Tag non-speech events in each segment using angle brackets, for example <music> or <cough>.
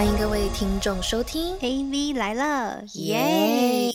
欢迎各位听众收听 AV 来了，耶！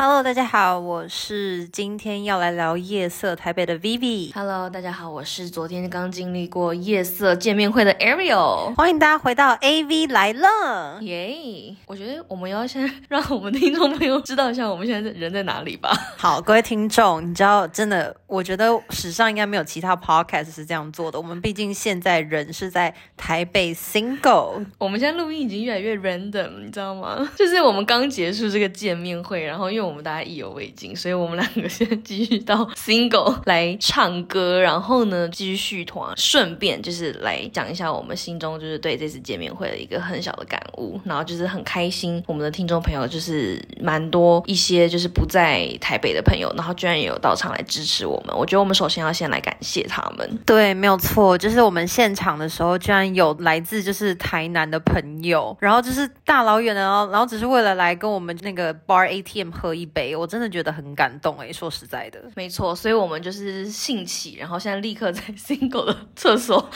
Hello，大家好，我是今天要来聊夜色台北的 Vivi，Hello，大家好，我是昨天刚经历过夜色见面会的 Ariel。欢迎大家回到 AV 来了。耶我觉得我们要先让我们听众朋友知道一下我们现在人在哪里吧。好，各位听众，你知道，真的，我觉得史上应该没有其他 podcast 是这样做的。我们毕竟现在人是在台北 single，我们现在录音已经越来越 random，你知道吗？就是我们刚结束这个见面会，然后因为我们大家意犹未尽，所以我们两个现在继续到 single 来唱歌，然后呢继续续团，顺便就是来讲一下我们心中就是对这次见面会的一个很小的感悟，然后就是很开心，我们的听众朋友就是蛮多一些就是不在台北的朋友，然后居然也有到场来支持我们，我觉得我们首先要先来感谢他们。对，没有错，就是我们现场的时候，居然有来自就是台南的朋友，然后就是大老远的哦，然后只是为了来跟我们那个 bar ATM 喝一杯，我真的觉得很感动诶，说实在的。没错，所以我们就是兴起，然后现在立刻在 <laughs> single 的厕所。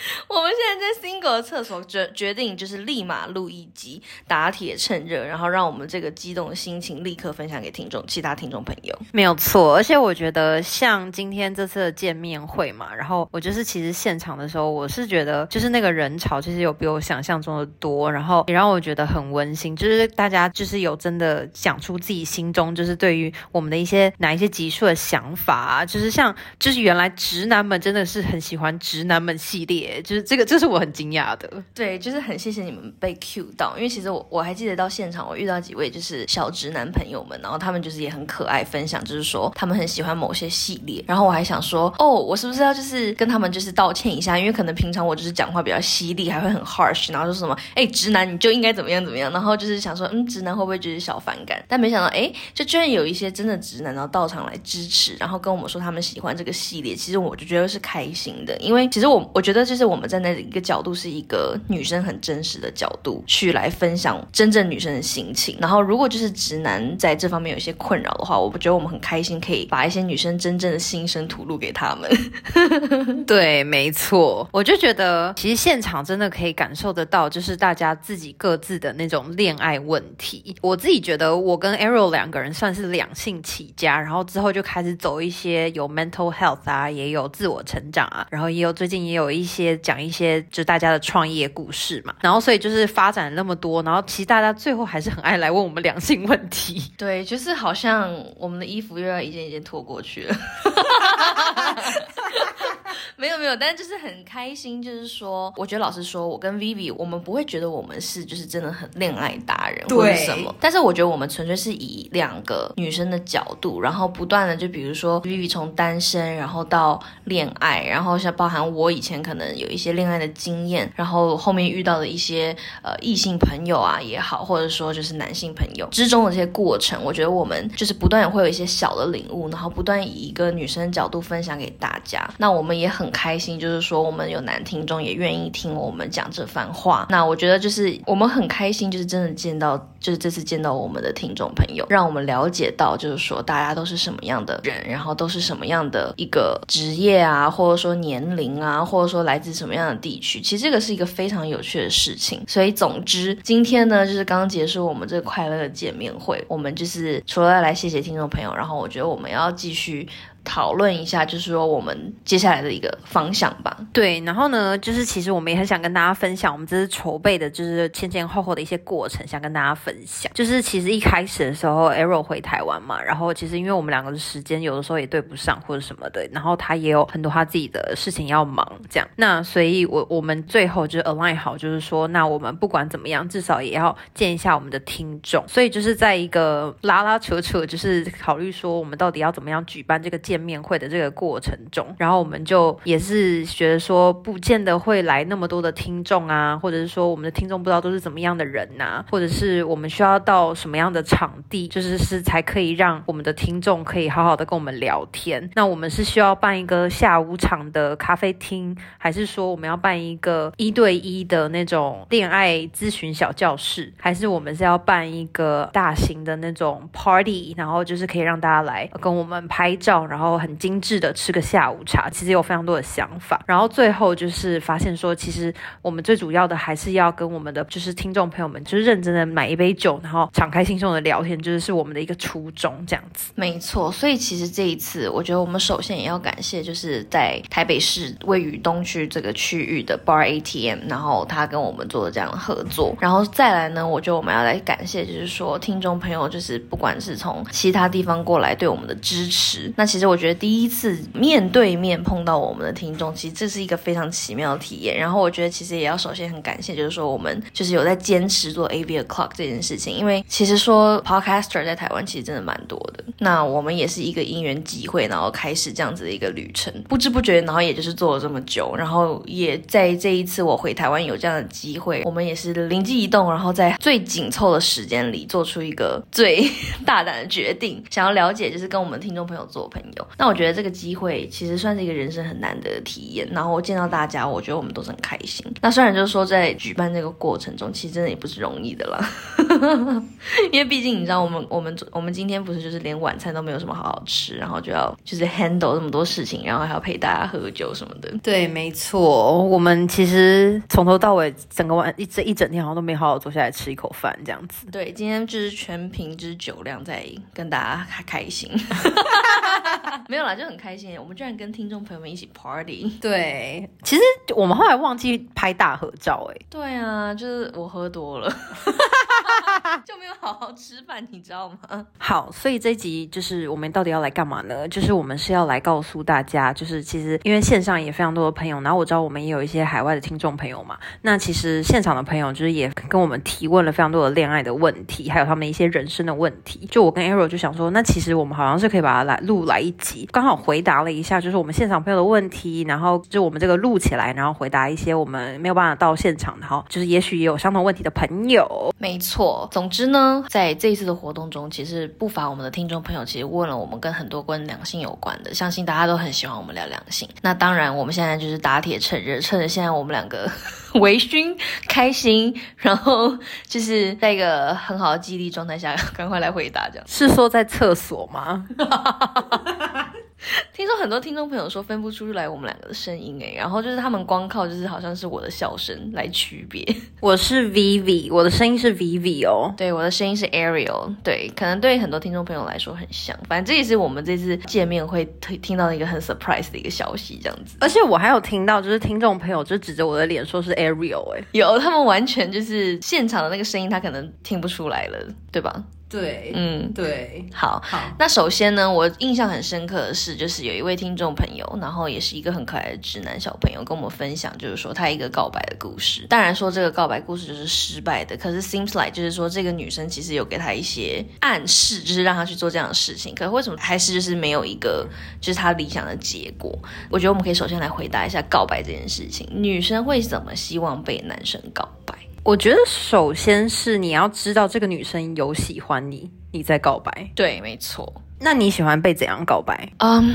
<laughs> 我们现在在 single 厕所决决定就是立马录一集，打铁趁热，然后让我们这个激动的心情立刻分享给听众，其他听众朋友。没有错，而且我觉得像今天这次的见面会嘛，然后我就是其实现场的时候，我是觉得就是那个人潮其实有比我想象中的多，然后也让我觉得很温馨，就是大家就是有真的讲出自己心中就是对于我们的一些哪一些集数的想法，就是像就是原来直男们真的是很喜欢直男们系列，就是这个这是我很惊讶的。对，就是很谢谢你们被 Q 到，因为其实我我还记得到现场，我遇到几位就是小直男朋友们，然后他们就是也很可爱，分享就是说他们很喜欢某些系列，然后我还想说，哦，我是不是要就是跟他们就是道歉一下，因为可能平常我就是讲话比较犀利，还会很 harsh，然后说什么，哎，直男你就应该怎么样怎么样，然后就是想说，嗯，直男会不会觉得小反感？但没想到，哎，就居然有一些真的直男然后到场来支持，然后跟我们说他们喜欢这个系列，其实我就觉得是开心的，因为其实我我觉得就是我们站在一个角度是一个女生很真实的角度去来分享真正女生的心情，然后如果就是直男在这方面有一些困扰的话，我不觉得我们很开心可以把一些女生真正的心声吐露给他们。<laughs> 对，没错，我就觉得其实现场真的可以感受得到，就是大家自己各自的那种恋爱问题。我自己觉得我跟 Arrow 两个人算是两性起家，然后之后就开始走一些有 mental health 啊，也有自我成长啊，然后也有最近也有一些讲一些就大家的创业故事嘛，然后所以就是发展那么多，然后其实大家最后还是很爱来问我们良性问题。对，就是好像我们的衣服又要一件一件脱过去了。<laughs> 没有没有，但就是很开心，就是说，我觉得老实说，我跟 Vivi，我们不会觉得我们是就是真的很恋爱达人或者什么，但是我觉得我们纯粹是以两个女生的角度，然后不断的就比如说 Vivi 从单身，然后到恋爱，然后像包含我以前可能有一些恋爱的经验，然后后面遇到的一些呃异性朋友啊也好，或者说就是男性朋友之中的这些过程，我觉得我们就是不断也会有一些小的领悟，然后不断以一个女生的角度分享给大家，那我们也很开心，就是说我们有男听众也愿意听我们讲这番话。那我觉得就是我们很开心，就是真的见到，就是这次见到我们的听众朋友，让我们了解到，就是说大家都是什么样的人，然后都是什么样的一个职业啊，或者说年龄啊，或者说来自什么样的地区。其实这个是一个非常有趣的事情。所以总之，今天呢，就是刚结束我们这个快乐的见面会，我们就是除了来谢谢听众朋友，然后我觉得我们要继续。讨论一下，就是说我们接下来的一个方向吧。对，然后呢，就是其实我们也很想跟大家分享，我们这次筹备的，就是前前后后的一些过程，想跟大家分享。就是其实一开始的时候，Arrow 回台湾嘛，然后其实因为我们两个的时间有的时候也对不上或者什么的，然后他也有很多他自己的事情要忙，这样。那所以我我们最后就 align 好，就是说，那我们不管怎么样，至少也要见一下我们的听众。所以就是在一个拉拉扯扯，就是考虑说我们到底要怎么样举办这个。见面会的这个过程中，然后我们就也是觉得说，不见得会来那么多的听众啊，或者是说我们的听众不知道都是怎么样的人呐、或者是我们需要到什么样的场地，就是是才可以让我们的听众可以好好的跟我们聊天。那我们是需要办一个下午场的咖啡厅，还是说我们要办一个一对一的那种恋爱咨询小教室，还是我们是要办一个大型的那种 party，然后就是可以让大家来跟我们拍照，然后。然后很精致的吃个下午茶，其实有非常多的想法。然后最后就是发现说，其实我们最主要的还是要跟我们的就是听众朋友们，就是认真的买一杯酒，然后敞开心胸的聊天，就是是我们的一个初衷，这样子。没错，所以其实这一次，我觉得我们首先也要感谢，就是在台北市位于东区这个区域的 Bar ATM，然后他跟我们做的这样的合作，然后再来呢，我觉得我们要来感谢，就是说听众朋友，就是不管是从其他地方过来对我们的支持，那其实我觉得第一次面对面碰到我们的听众，其实这是一个非常奇妙的体验。然后我觉得其实也要首先很感谢，就是说我们就是有在坚持做 A V O'clock 这件事情，因为其实说 Podcaster 在台湾其实真的蛮多的。那我们也是一个因缘机会，然后开始这样子的一个旅程，不知不觉，然后也就是做了这么久，然后也在这一次我回台湾有这样的机会，我们也是灵机一动，然后在最紧凑的时间里做出一个最 <laughs> 大胆的决定，想要了解就是跟我们听众朋友做朋友。那我觉得这个机会其实算是一个人生很难得的体验，然后见到大家，我觉得我们都是很开心。那虽然就是说在举办这个过程中，其实真的也不是容易的啦，<laughs> 因为毕竟你知道，我们我们我们今天不是就是连晚餐都没有什么好好吃，然后就要就是 handle 这么多事情，然后还要陪大家喝酒什么的。对，没错，我们其实从头到尾整个晚一这一整天好像都没好好坐下来吃一口饭这样子。对，今天就是全凭之酒量在跟大家开开心。<laughs> 没有啦，就很开心，我们居然跟听众朋友们一起 party。对，其实我们后来忘记拍大合照，哎，对啊，就是我喝多了。<laughs> 就没有好好吃饭，你知道吗？好，所以这集就是我们到底要来干嘛呢？就是我们是要来告诉大家，就是其实因为线上也非常多的朋友，然后我知道我们也有一些海外的听众朋友嘛。那其实现场的朋友就是也跟我们提问了非常多的恋爱的问题，还有他们一些人生的问题。就我跟 Arrow 就想说，那其实我们好像是可以把它来录来一集，刚好回答了一下，就是我们现场朋友的问题，然后就我们这个录起来，然后回答一些我们没有办法到现场，的哈就是也许也有相同问题的朋友。没错，总之呢，在这一次的活动中，其实不乏我们的听众朋友，其实问了我们跟很多跟两性有关的，相信大家都很喜欢我们聊两性。那当然，我们现在就是打铁趁热，趁着现在我们两个 <laughs> 微醺、开心，然后就是在一个很好的记忆力状态下，赶快来回答。这样是说在厕所吗？<laughs> <laughs> 听说很多听众朋友说分不出来我们两个的声音诶，然后就是他们光靠就是好像是我的笑声来区别。<laughs> 我是 Vivi，我的声音是 Vivi 哦。对，我的声音是 Ariel。对，可能对很多听众朋友来说很像。反正这也是我们这次见面会听听到一个很 surprise 的一个消息，这样子。而且我还有听到，就是听众朋友就指着我的脸说是 Ariel 哎，有他们完全就是现场的那个声音，他可能听不出来了，对吧？对，嗯，对，好，好。那首先呢，我印象很深刻的是，就是有一位听众朋友，然后也是一个很可爱的直男小朋友，跟我们分享，就是说他一个告白的故事。当然说这个告白故事就是失败的，可是 seems like 就是说这个女生其实有给他一些暗示，就是让他去做这样的事情。可是为什么还是就是没有一个就是他理想的结果？我觉得我们可以首先来回答一下告白这件事情，女生会怎么希望被男生告白？我觉得首先是你要知道这个女生有喜欢你，你在告白。对，没错。那你喜欢被怎样告白？嗯，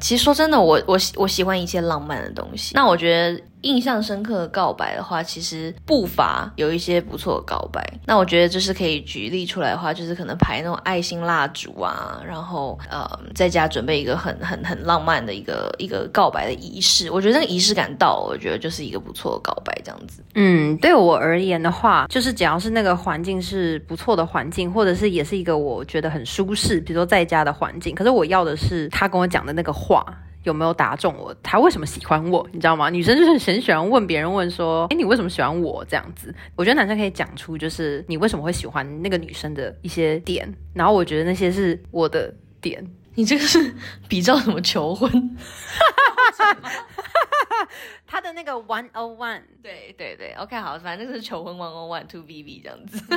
其实说真的，我我我喜欢一些浪漫的东西。那我觉得。印象深刻的告白的话，其实不乏有一些不错的告白。那我觉得就是可以举例出来的话，就是可能排那种爱心蜡烛啊，然后呃，在家准备一个很 <laughs> 很很浪漫的一个一个告白的仪式。我觉得那个仪式感到，我觉得就是一个不错的告白这样子。嗯，对我而言的话，就是只要是那个环境是不错的环境，或者是也是一个我觉得很舒适，比如说在家的环境。可是我要的是他跟我讲的那个话。有没有打中我？他为什么喜欢我？你知道吗？女生就是很喜欢问别人，问说：“哎，你为什么喜欢我？”这样子，我觉得男生可以讲出，就是你为什么会喜欢那个女生的一些点。然后我觉得那些是我的点。你这个是比较什么求婚？<laughs> <laughs> <laughs> 他的那个 one o one，对对对，OK，好，反正就是求婚 one o one two b b 这样子。<laughs>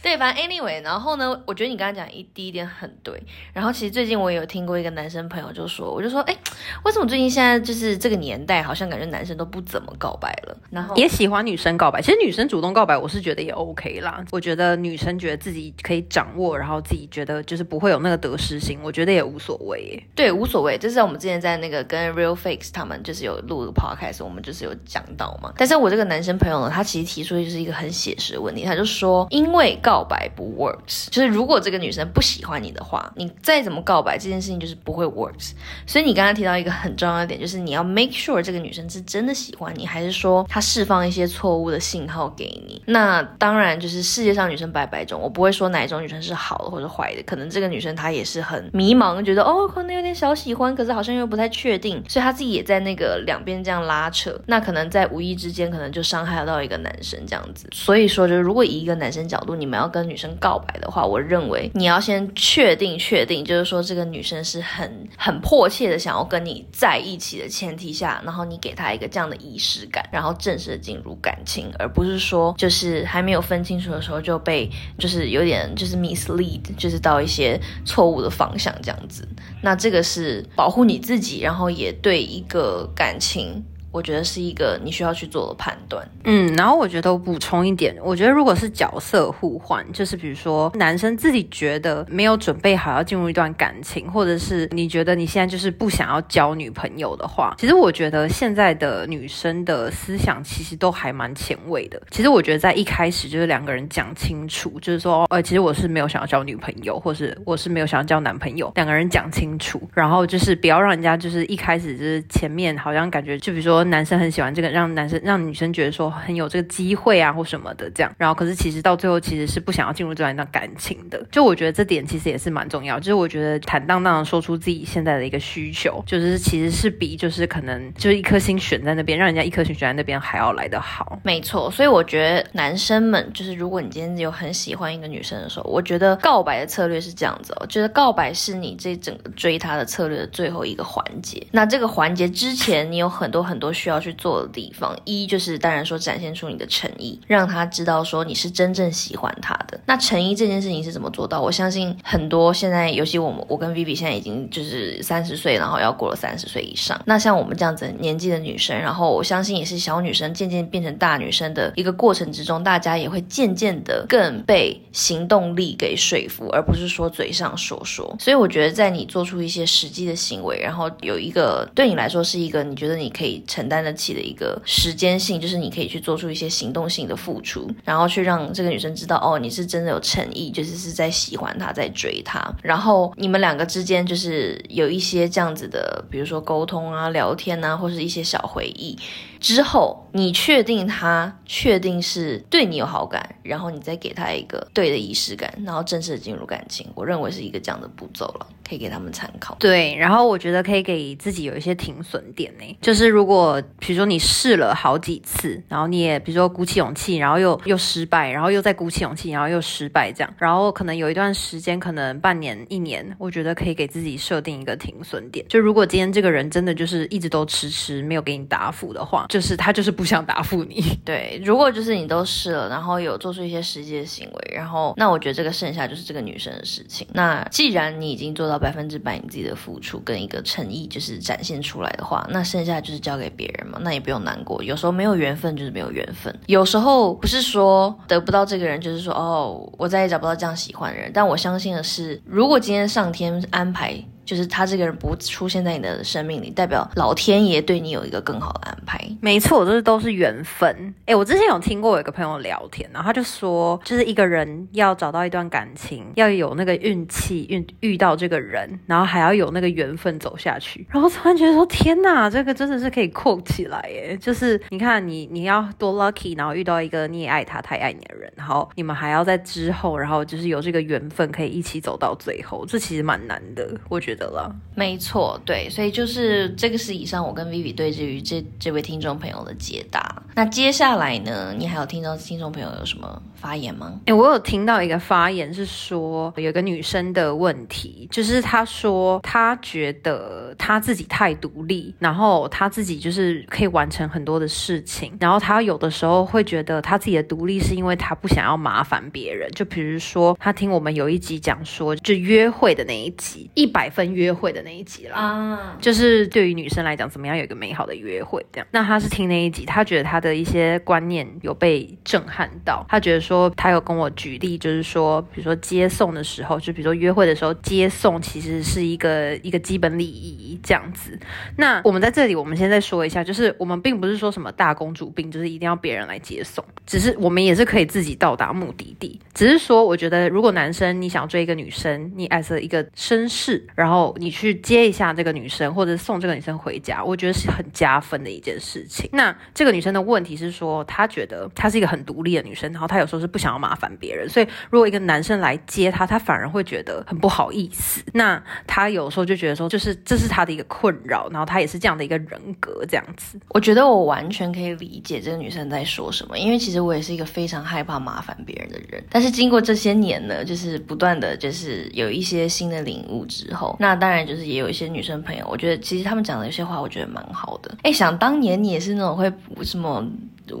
对，反正 anyway，然后呢，我觉得你刚刚讲一第一点很对。然后其实最近我也有听过一个男生朋友就说，我就说，哎，为什么最近现在就是这个年代，好像感觉男生都不怎么告白了，然后也喜欢女生告白。其实女生主动告白，我是觉得也 OK 啦。我觉得女生觉得自己可以掌握，然后自己觉得就是不会有那个得失心，我觉得也无所谓。对，无所谓。就是我们之前在那个跟 Real Fakes 他们就是有录的 podcast，我们就是有讲到嘛。但是我这个男生朋友呢，他其实提出就是一个很写实的问题，他就说，因为告白不 works，就是如果这个女生不喜欢你的话，你再怎么告白，这件事情就是不会 works。所以你刚刚提到一个很重要的点，就是你要 make sure 这个女生是真的喜欢你，还是说她释放一些错误的信号给你？那当然就是世界上女生百百种，我不会说哪一种女生是好的或者坏的，可能这个女生她也是很迷茫，觉得哦可能有点小喜欢，可是好像又不太确定，所以她自己也在那个两边这样拉扯，那可能在无意之间可能就伤害到一个男生这样子。所以说，就是如果以一个男生角度，你们要跟女生告白的话，我认为你要先确定确定，就是说这个女生是很很迫切的想要跟你在一起的前提下，然后你给她一个这样的仪式感，然后正式的进入感情，而不是说就是还没有分清楚的时候就被就是有点就是 mislead，就是到一些错误的方向这样子。那这个是保护你自己，然后也对一个感感情我觉得是一个你需要去做的判断。嗯，然后我觉得我补充一点，我觉得如果是角色互换，就是比如说男生自己觉得没有准备好要进入一段感情，或者是你觉得你现在就是不想要交女朋友的话，其实我觉得现在的女生的思想其实都还蛮前卫的。其实我觉得在一开始就是两个人讲清楚，就是说，呃，其实我是没有想要交女朋友，或是我是没有想要交男朋友，两个人讲清楚，然后就是不要让人家就是一开始就是前面好像感觉就比如说。男生很喜欢这个，让男生让女生觉得说很有这个机会啊，或什么的这样。然后可是其实到最后其实是不想要进入这样一段感情的。就我觉得这点其实也是蛮重要。就是我觉得坦荡荡的说出自己现在的一个需求，就是其实是比就是可能就是一颗心选在那边，让人家一颗心选在那边还要来得好。没错，所以我觉得男生们就是如果你今天有很喜欢一个女生的时候，我觉得告白的策略是这样子哦。觉得告白是你这整个追她的策略的最后一个环节。那这个环节之前，你有很多很多。需要去做的地方，一就是当然说展现出你的诚意，让他知道说你是真正喜欢他的。那诚意这件事情是怎么做到？我相信很多现在，尤其我们我跟 Vivi 现在已经就是三十岁，然后要过了三十岁以上。那像我们这样子年纪的女生，然后我相信也是小女生渐渐变成大女生的一个过程之中，大家也会渐渐的更被行动力给说服，而不是说嘴上说说。所以我觉得在你做出一些实际的行为，然后有一个对你来说是一个你觉得你可以成。承担得起的一个时间性，就是你可以去做出一些行动性的付出，然后去让这个女生知道，哦，你是真的有诚意，就是是在喜欢她，在追她。然后你们两个之间就是有一些这样子的，比如说沟通啊、聊天啊，或是一些小回忆。之后，你确定他确定是对你有好感，然后你再给他一个对的仪式感，然后正式的进入感情。我认为是一个这样的步骤了，可以给他们参考。对，然后我觉得可以给自己有一些停损点呢，就是如果比如说你试了好几次，然后你也比如说鼓起勇气，然后又又失败，然后又再鼓起勇气，然后又失败这样，然后可能有一段时间，可能半年、一年，我觉得可以给自己设定一个停损点。就如果今天这个人真的就是一直都迟迟没有给你答复的话。就是他就是不想答复你。<laughs> 对，如果就是你都试了，然后有做出一些实际的行为，然后那我觉得这个剩下就是这个女生的事情。那既然你已经做到百分之百你自己的付出跟一个诚意就是展现出来的话，那剩下就是交给别人嘛，那也不用难过。有时候没有缘分就是没有缘分，有时候不是说得不到这个人就是说哦，我再也找不到这样喜欢的人。但我相信的是，如果今天上天安排。就是他这个人不出现在你的生命里，代表老天爷对你有一个更好的安排。没错，这都是缘分。哎，我之前有听过有一个朋友聊天，然后他就说，就是一个人要找到一段感情，要有那个运气运遇到这个人，然后还要有那个缘分走下去。然后突然觉得说，天哪，这个真的是可以扣起来耶！就是你看你你要多 lucky，然后遇到一个你也爱他，他也爱你的人，然后你们还要在之后，然后就是有这个缘分可以一起走到最后，这其实蛮难的，我觉得。的了，没错，对，所以就是这个是以上我跟 Vivi 对于这这位听众朋友的解答。那接下来呢，你还有听到听众朋友有什么发言吗？哎，我有听到一个发言是说，有个女生的问题，就是她说她觉得她自己太独立，然后她自己就是可以完成很多的事情，然后她有的时候会觉得她自己的独立是因为她不想要麻烦别人。就比如说，她听我们有一集讲说，就约会的那一集，一百分。约会的那一集啦，啊，就是对于女生来讲，怎么样有一个美好的约会这样？那她是听那一集，她觉得她的一些观念有被震撼到。他觉得说，他有跟我举例，就是说，比如说接送的时候，就比如说约会的时候接送，其实是一个一个基本礼仪这样子。那我们在这里，我们先再说一下，就是我们并不是说什么大公主病，就是一定要别人来接送，只是我们也是可以自己到达目的地。只是说，我觉得如果男生你想追一个女生，你爱着一个绅士，然后你去接一下这个女生，或者送这个女生回家，我觉得是很加分的一件事情。那这个女生的问问题是说，她觉得她是一个很独立的女生，然后她有时候是不想要麻烦别人，所以如果一个男生来接她，她反而会觉得很不好意思。那她有时候就觉得说，就是这是她的一个困扰，然后她也是这样的一个人格这样子。我觉得我完全可以理解这个女生在说什么，因为其实我也是一个非常害怕麻烦别人的人。但是经过这些年呢，就是不断的就是有一些新的领悟之后，那当然就是也有一些女生朋友，我觉得其实他们讲的有些话，我觉得蛮好的。哎，想当年你也是那种会什么？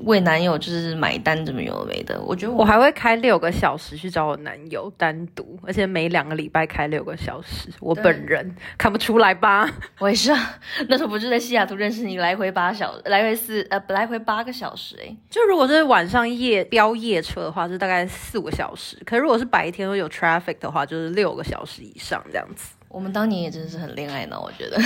为男友就是买单，怎么有没的？我觉得我还会开六个小时去找我男友单独，而且每两个礼拜开六个小时。我本人看不出来吧？我也是啊，<laughs> 那时候不是在西雅图认识你，来回八小，来回四呃，来回八个小时哎。就如果是晚上夜飙夜车的话，是大概四五个小时；可如果是白天有 traffic 的话，就是六个小时以上这样子。我们当年也真的是很恋爱脑，我觉得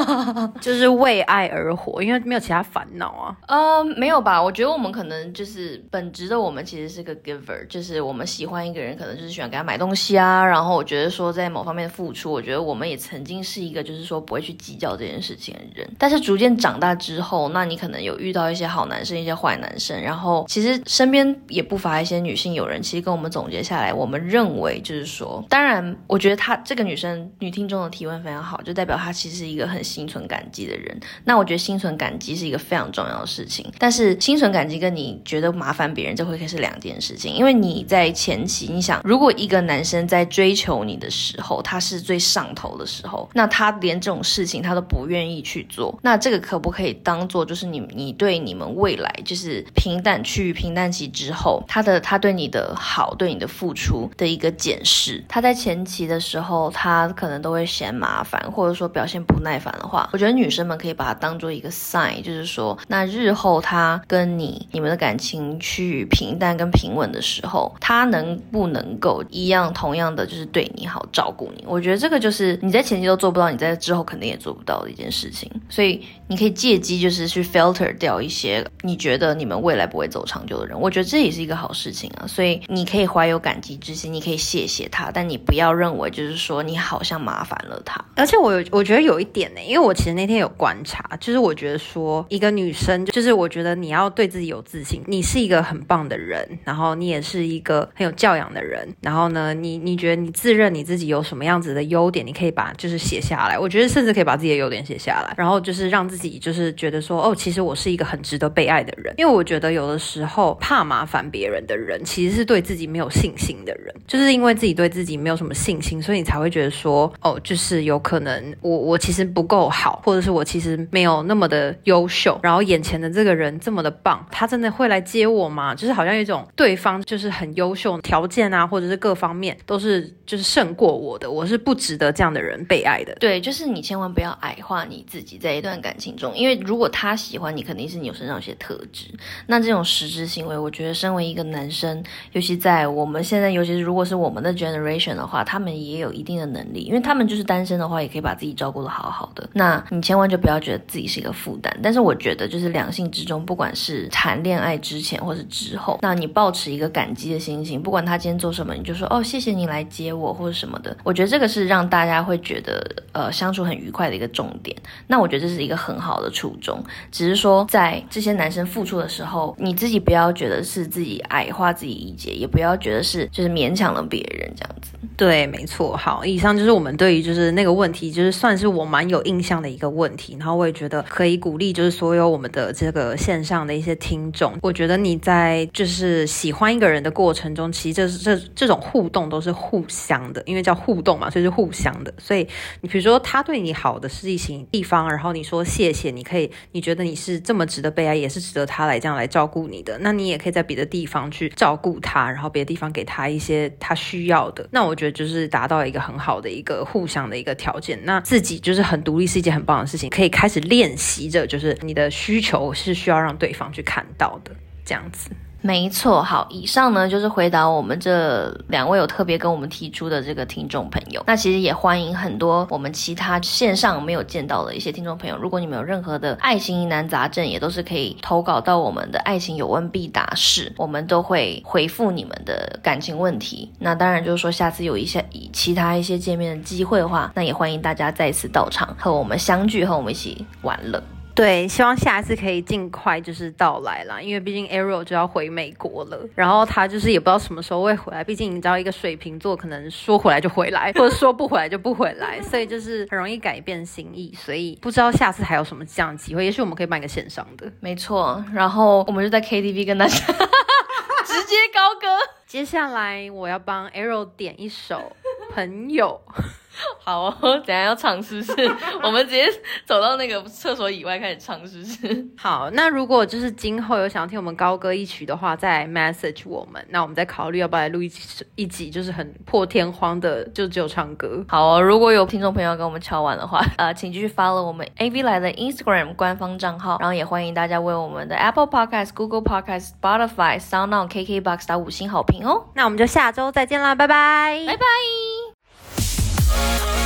<laughs> 就是为爱而活，因为没有其他烦恼啊。呃，没有吧？我觉得我们可能就是本质的，我们其实是个 giver，就是我们喜欢一个人，可能就是喜欢给他买东西啊。然后我觉得说在某方面付出，我觉得我们也曾经是一个就是说不会去计较这件事情的人。但是逐渐长大之后，那你可能有遇到一些好男生，一些坏男生，然后其实身边也不乏一些女性友人，其实跟我们总结下来，我们认为就是说，当然，我觉得她这个女生女。听众的提问非常好，就代表他其实是一个很心存感激的人。那我觉得心存感激是一个非常重要的事情。但是心存感激跟你觉得麻烦别人，这会是两件事情。因为你在前期，你想，如果一个男生在追求你的时候，他是最上头的时候，那他连这种事情他都不愿意去做，那这个可不可以当做就是你你对你们未来就是平淡趋于平淡期之后，他的他对你的好，对你的付出的一个检视？他在前期的时候，他可能。都会嫌麻烦，或者说表现不耐烦的话，我觉得女生们可以把它当做一个 sign，就是说，那日后他跟你你们的感情趋于平淡跟平稳的时候，他能不能够一样同样的就是对你好，照顾你？我觉得这个就是你在前期都做不到，你在之后肯定也做不到的一件事情。所以你可以借机就是去 filter 掉一些你觉得你们未来不会走长久的人，我觉得这也是一个好事情啊。所以你可以怀有感激之心，你可以谢谢他，但你不要认为就是说你好像。麻烦了他，而且我有，我觉得有一点呢，因为我其实那天有观察，就是我觉得说一个女生，就是我觉得你要对自己有自信，你是一个很棒的人，然后你也是一个很有教养的人，然后呢，你你觉得你自认你自己有什么样子的优点，你可以把就是写下来，我觉得甚至可以把自己的优点写下来，然后就是让自己就是觉得说，哦，其实我是一个很值得被爱的人，因为我觉得有的时候怕麻烦别人的人，其实是对自己没有信心的人，就是因为自己对自己没有什么信心，所以你才会觉得说。哦，就是有可能我我其实不够好，或者是我其实没有那么的优秀，然后眼前的这个人这么的棒，他真的会来接我吗？就是好像一种对方就是很优秀，条件啊，或者是各方面都是就是胜过我的，我是不值得这样的人被爱的。对，就是你千万不要矮化你自己在一段感情中，因为如果他喜欢你，肯定是你有身上有些特质。那这种实质行为，我觉得身为一个男生，尤其在我们现在，尤其是如果是我们的 generation 的话，他们也有一定的能力，因为他。们就是单身的话，也可以把自己照顾的好好的。那你千万就不要觉得自己是一个负担。但是我觉得，就是两性之中，不管是谈恋爱之前或是之后，那你保持一个感激的心情，不管他今天做什么，你就说哦，谢谢你来接我或者什么的。我觉得这个是让大家会觉得呃相处很愉快的一个重点。那我觉得这是一个很好的初衷。只是说在这些男生付出的时候，你自己不要觉得是自己矮化自己一截，也不要觉得是就是勉强了别人这样子。对，没错。好，以上就是我们对于就是那个问题，就是算是我蛮有印象的一个问题。然后我也觉得可以鼓励，就是所有我们的这个线上的一些听众。我觉得你在就是喜欢一个人的过程中，其实这这这种互动都是互相的，因为叫互动嘛，所以是互相的。所以你比如说他对你好的事情地方，然后你说谢谢，你可以你觉得你是这么值得被爱，也是值得他来这样来照顾你的，那你也可以在别的地方去照顾他，然后别的地方给他一些他需要的。那我觉得。就是达到一个很好的一个互相的一个条件。那自己就是很独立是一件很棒的事情，可以开始练习着，就是你的需求是需要让对方去看到的，这样子。没错，好，以上呢就是回答我们这两位有特别跟我们提出的这个听众朋友。那其实也欢迎很多我们其他线上没有见到的一些听众朋友，如果你们有任何的爱情疑难杂症，也都是可以投稿到我们的爱情有问必答室，我们都会回复你们的感情问题。那当然就是说，下次有一些其他一些见面的机会的话，那也欢迎大家再次到场和我们相聚，和我们一起玩乐。对，希望下一次可以尽快就是到来啦，因为毕竟 Arrow 就要回美国了，然后他就是也不知道什么时候会回来，毕竟你知道一个水瓶座可能说回来就回来，<laughs> 或者说不回来就不回来，所以就是很容易改变心意，所以不知道下次还有什么这样的机会，也许我们可以办一个线上的，没错，然后我们就在 KTV 跟大家 <laughs> 直接高歌。接下来我要帮 Arrow 点一首朋友。<laughs> 好哦，<laughs> 等下要唱是不是？我们直接走到那个厕所以外开始唱是不是？好，那如果就是今后有想要听我们高歌一曲的话，再 message 我们，那我们再考虑要不要来录一集一集，就是很破天荒的，就只有唱歌。好哦，如果有听众朋友跟我们敲完的话，呃，请继续 follow 我们 AV 来的 Instagram 官方账号，然后也欢迎大家为我们的 Apple Podcast、Google Podcast、Spotify、SoundOn、KKBox 打五星好评哦。那我们就下周再见啦，拜拜，拜拜。Bye.